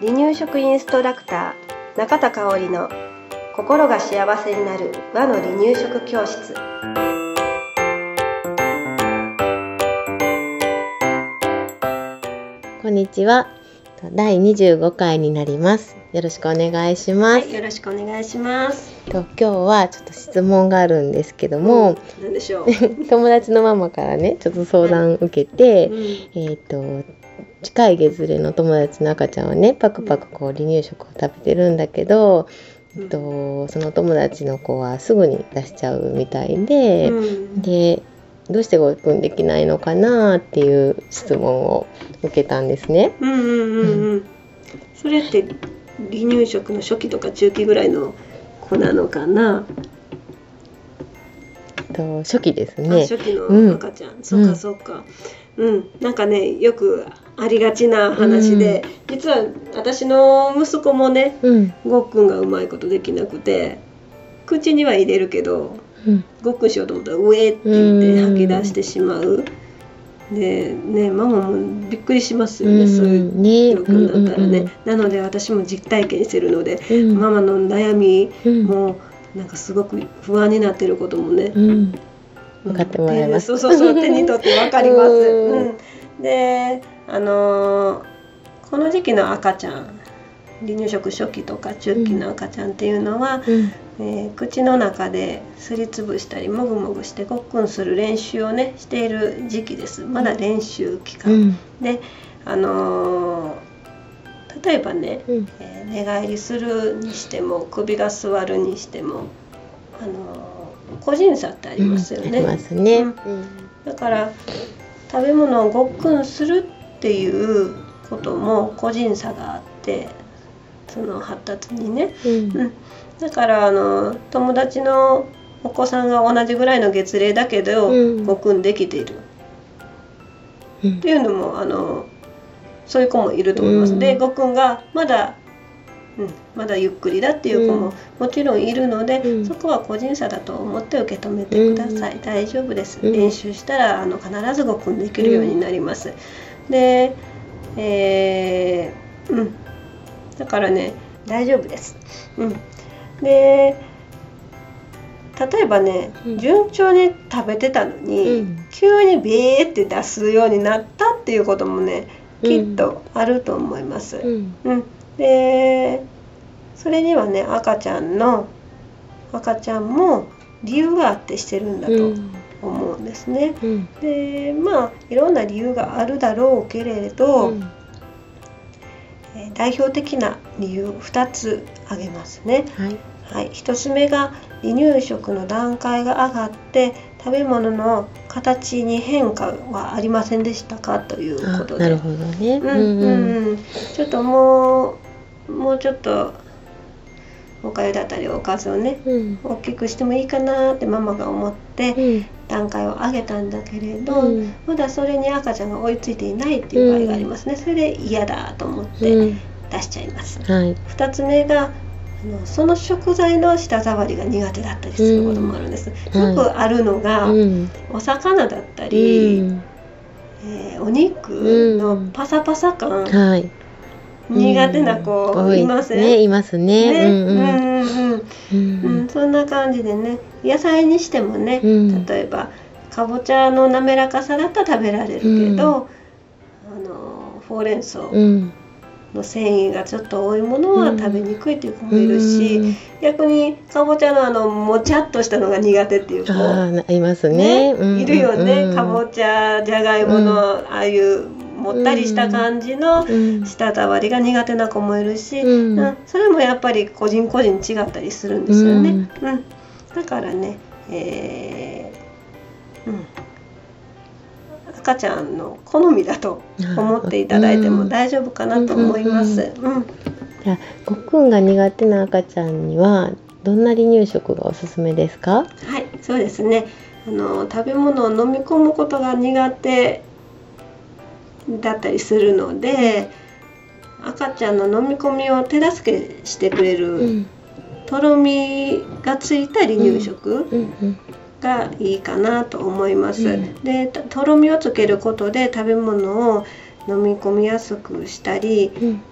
離乳食インストラクター中田香織の心が幸せになる和の離乳食教室こんにちは。第25回になります。よろしくお願いします。はいよろしくお願いします。と今日はちょっと質問があるんですけども、何でしょう、友達のママからね、ちょっと相談受けて、うんえっ、と、近い月齢の友達の赤ちゃんはね、パクパクこう離乳食を食べてるんだけど、えっと、その友達の子はすぐに出しちゃうみたいで、うん。で、どうしてごくんできないのかなっていう質問を受けたんですね。うんうんうんうん。それって離乳食の初期とか中期ぐらいの子なのかな、と初期ですあね。初期うんの赤ちゃん、そっかそっか。うん。なんかねよくありがちな話で、実は私の息子もねうん、ごっくんがうまいことできなくて口には入れるけどうん、ごっくん。しようと思ったら「上」って言ってうん吐き出してしまう。でねママもびっくりしますよね、うん。そういうね。状況になったらね、うんうんなので私も実体験してるので、うん。ママの悩みうん。もなんかすごく不安になってることもね、うん、分かってもらえます。手そうそうそう 手に取って分かります。であのーこの時期の赤ちゃん離乳食初期とか中期の赤ちゃんっていうのは、うんえー口の中ですりつぶしたりもぐもぐしてごっくんする練習をねしている時期です。まだ練習期間、うん。であのー例えばね、うん。えー寝返りするにしても首が座るにしても、あのー個人差ってありますよね。ありますね。うん。だから食べ物をごっくんするっていうことも個人差があってその発達にね、うん。うん、だからあの友達のお子さんが同じぐらいの月齢だけど、うん。ごっくんできている。うん。っていうのもあのそういう子もいると思います。うん。でごっくんがまだ、うん、まだゆっくりだっていう子ももちろんいるので、うん。そこは個人差だと思って受け止めてください、大丈夫です、うん。練習したらあの必ずごっくんできるようになります。で、えーうん、だからね大丈夫です。うん、で例えばね、うん。順調に食べてたのに、うん。急にビーって出すようになったっていうこともねきっとあると思います。うん。うん、でそれにはね赤ちゃんの赤ちゃんも理由があってしてるんだとうん。思うんですね。うん。でまあいろんな理由があるだろうけれど、代表的な理由2つ挙げますね。はいはい、1つ目が離乳食の段階が上がって食べ物の形に変化はありませんでしたかというあことで。なるほどね。うんうんうん、ちょっともうもうちょっとおかゆだったりおかずをねうん。大きくしてもいいかなってママが思ってうん。段階を上げたんだけれど、うん。まだそれに赤ちゃんが追いついていないっていう場合がありますね、それで嫌だと思ってうん。出しちゃいます、はい。2つ目がその食材の舌触りが苦手だったりすることもあるん。です、うん。よくあるのが、うん。お魚だったうり、ん。えーお肉のパサパサ感、はい。苦手な子多いません、ね。いますね。ね。うんうん。うんそんな感じでね。野菜にしてもね、うん。例えばかぼちゃの滑らかさだったら食べられるけど、あのほうれん草うんの繊維がちょっと多いものは食べにくいっていう子もいるし、うん。逆にかぼちゃのあのもちゃっとしたのが苦手っていう子いますね。うんいるよね、うん。かぼちゃじゃがいもの、ああいうもったりした感じのうん。舌触りが苦手な子もいるし、うん。うん。それもやっぱり個人個人違ったりするんですよね。うん。だからね、えーうん、赤ちゃんの好みだと思っていただいても大丈夫かなと思います。うんじゃあごっくんが苦手な赤ちゃんにはどんな離乳食がおすすめですか？はい、そうですね。あの食べ物を飲み込むことが苦手だったりするので、赤ちゃんの飲み込みを手助けしてくれる、うんとろみがついた離乳食、がいいかなと思います。うん。でととろみをつけることで食べ物を飲み込みやすくしたりうん。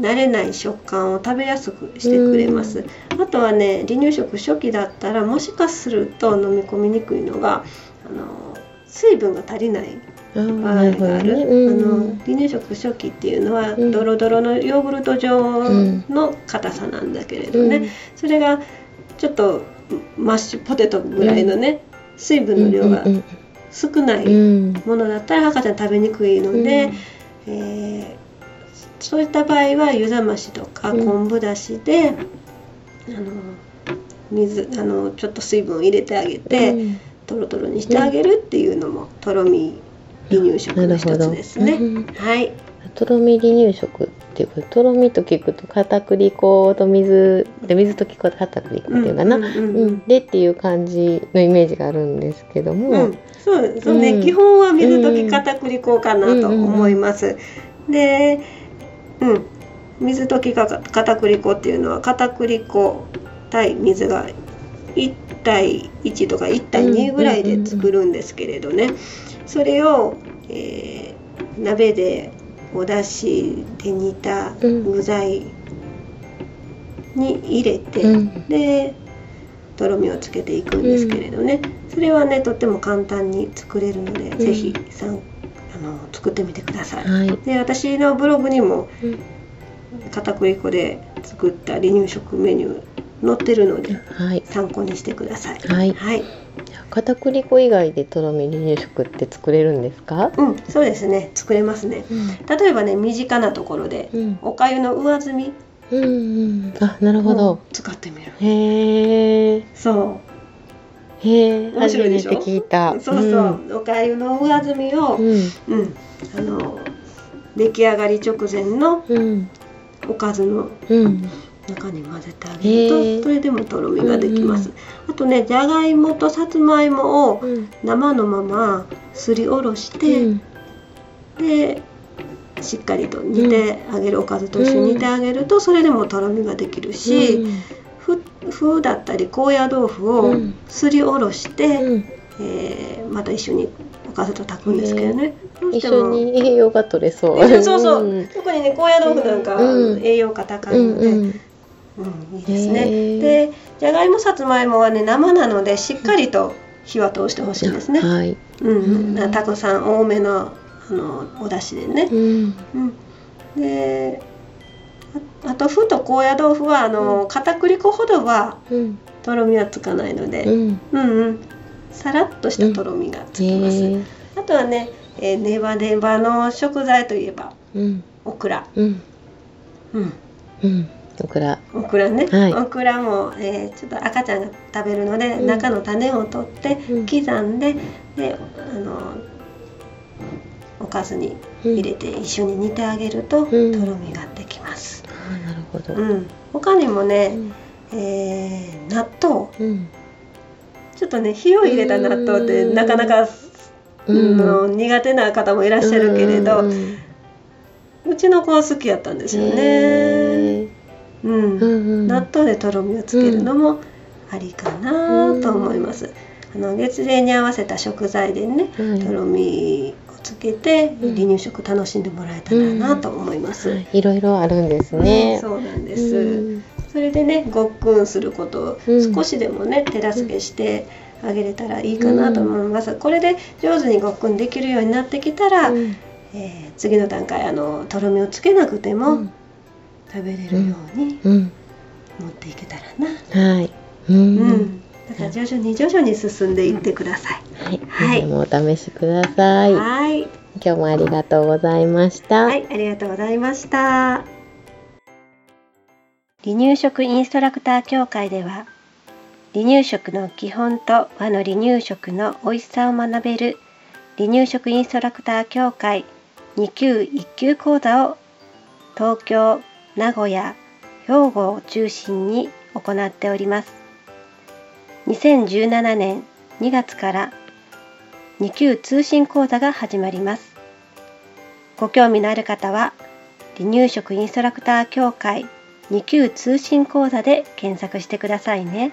慣れない食感を食べやすくしてくれます、あとはね離乳食初期だったらもしかすると飲み込みにくいのがあの水分が足りない場合がある、ね。うん。あの離乳食初期っていうのは、うん。ドロドロのヨーグルト状の硬さなんだけれどね、うん。それがちょっとマッシュポテトぐらいのね、水分の量がうん少ないうん。ものだったら赤ちゃん食べにくいので、えーそういった場合は湯冷ましとかうん。昆布だしで、あの水あのちょっと水分を入れてあげて、うん。トロトロにしてあげるっていうのもとろみ離乳食の一つですね。はい、とろみ離乳食っていうかとろみと聞くと片栗粉と水で水と聞くと片栗粉っていうかな、うんうんでっていう感じのイメージがあるんですけども、うん、そうそうね、うん。基本は水溶き片栗粉かなと思います。で、うん、水溶きか片栗粉っていうのは片栗粉対水が1対1とか1対2ぐらいで作るんですけれどね、それを、えー鍋でお出汁で煮た具材に入れて、うん。でとろみをつけていくんですけれどね、それはねとっても簡単に作れるので、ん。ぜひさんあの作ってみてください。はい、で私のブログにもうん。片栗粉で作った離乳食メニュー載ってるのではい。参考にしてください。はい。はい、片栗粉以外でとろみ離乳食って作れるんですか、うん、そうですね。作れますね。うん。例えばね身近なところでうん。おかゆの上澄み。うんうん、あなるほをど、使ってみる。へえそへえ面白いでしょ？聞いた。う、そう。そう、おかゆの上澄みを、うん。うん、あの出来上がり直前のうん。おかずのうん中に混ぜてあげるとそれでもとろみができます、うんあとねじゃがいもとさつまいもをうん。生のまますりおろして、うん。でしっかりと煮てあげる、おかずと一緒に煮てあげるとそれでもとろみができるし、ふ麩だったり高野豆腐をうんすりおろして、うん。えーまた一緒におかずと炊くんですけどね、どうし一緒に栄養が取れそう。えそうそう、ん。特にね高野豆腐なんか、うん。栄養価高いうんので、うんうんいいですね。でじゃがいもさつまいもはね生なのでしっかりと火は通してほしいんですね、はい。うんうん。たくさん多めのあのお出汁でね、うん。うん、でああと麩と高野豆腐はあの片栗粉ほどはうん。とろみはつかないので、うん。うんうん。さらっとしたとろみがつきます、あとはね、えーネバネバの食材といえばうん。オクラ、うん。うん、うんオクラ。オクラね、はい。オクラも、えーちょっと赤ちゃんが食べるので、うん。中の種を取ってうん。刻んでであのおかずに入れて一緒に煮てあげると、ん。とろみができます、あなるほど。うん、他にもね、うん。えー納豆。うん。ちょっとね火を入れた納豆ってうん。なかなか、うん。の苦手な方もいらっしゃるけれど、ううん。ちの子は好きやったんですよね。うん。うんうん。納豆でとろみをつけるのもありかなと思います。あの月齢に合わせた食材でね、はい。とろみをつけてうん。離乳食楽しんでもらえたらなと思います。はい。いろいろあるんですうんね。そうなんです。うん。それでねごっくんすることをうん。少しでもね手助けしてあげれたらいいかなと思います。これで上手にごっくんできるようになってきたら、うん。えー次の段階あのとろみをつけなくても、うん食べれるようにうん持っていけたらな。はい。ううんん。だから徐々に徐々に進んでいってください。はい。はいもお試しください。はい、今日もありがとうございました。はい、ありがとうございました。離乳食インストラクター協会では、離乳食の基本と和の離乳食の美味しさを学べる離乳食インストラクター協会2級1級講座を東京、名古屋、兵庫を中心に行っております。2017年2月から2級通信講座が始まります。ご興味のある方は離乳食インストラクター協会2級通信講座で検索してくださいね。